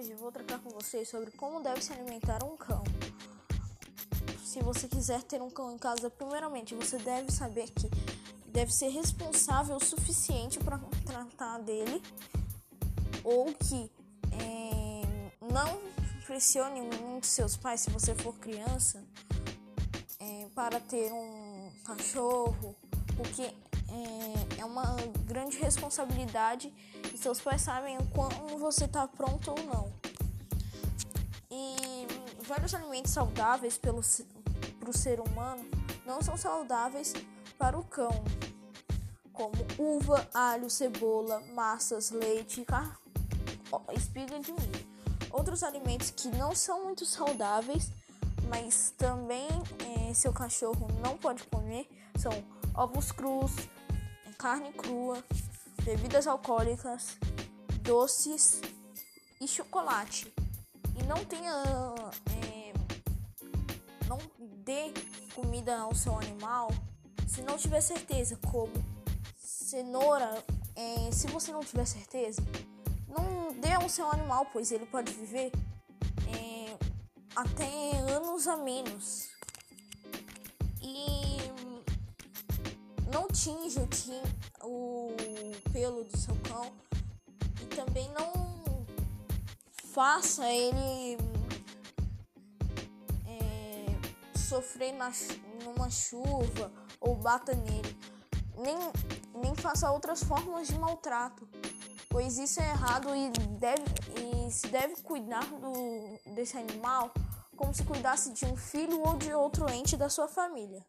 hoje vou tratar com vocês sobre como deve se alimentar um cão. Se você quiser ter um cão em casa, primeiramente você deve saber que deve ser responsável o suficiente para tratar dele ou que é, não pressione muito seus pais se você for criança é, para ter um cachorro, porque é, é uma grande responsabilidade e seus pais sabem o quando você está pronto ou não. E vários alimentos saudáveis para o ser humano não são saudáveis para o cão, como uva, alho, cebola, massas, leite, car... espiga de milho. Outros alimentos que não são muito saudáveis, mas também é, seu cachorro não pode comer são ovos crus, carne crua, bebidas alcoólicas, doces e chocolate. E não tenha. É, não dê comida ao seu animal se não tiver certeza, como cenoura. É, se você não tiver certeza, não dê ao seu animal, pois ele pode viver é, até anos a menos. E não tinja o pelo do seu cão e também não faça ele é, sofrer na, numa chuva ou bata nele. Nem, nem faça outras formas de maltrato, pois isso é errado e, deve, e se deve cuidar do, desse animal como se cuidasse de um filho ou de outro ente da sua família.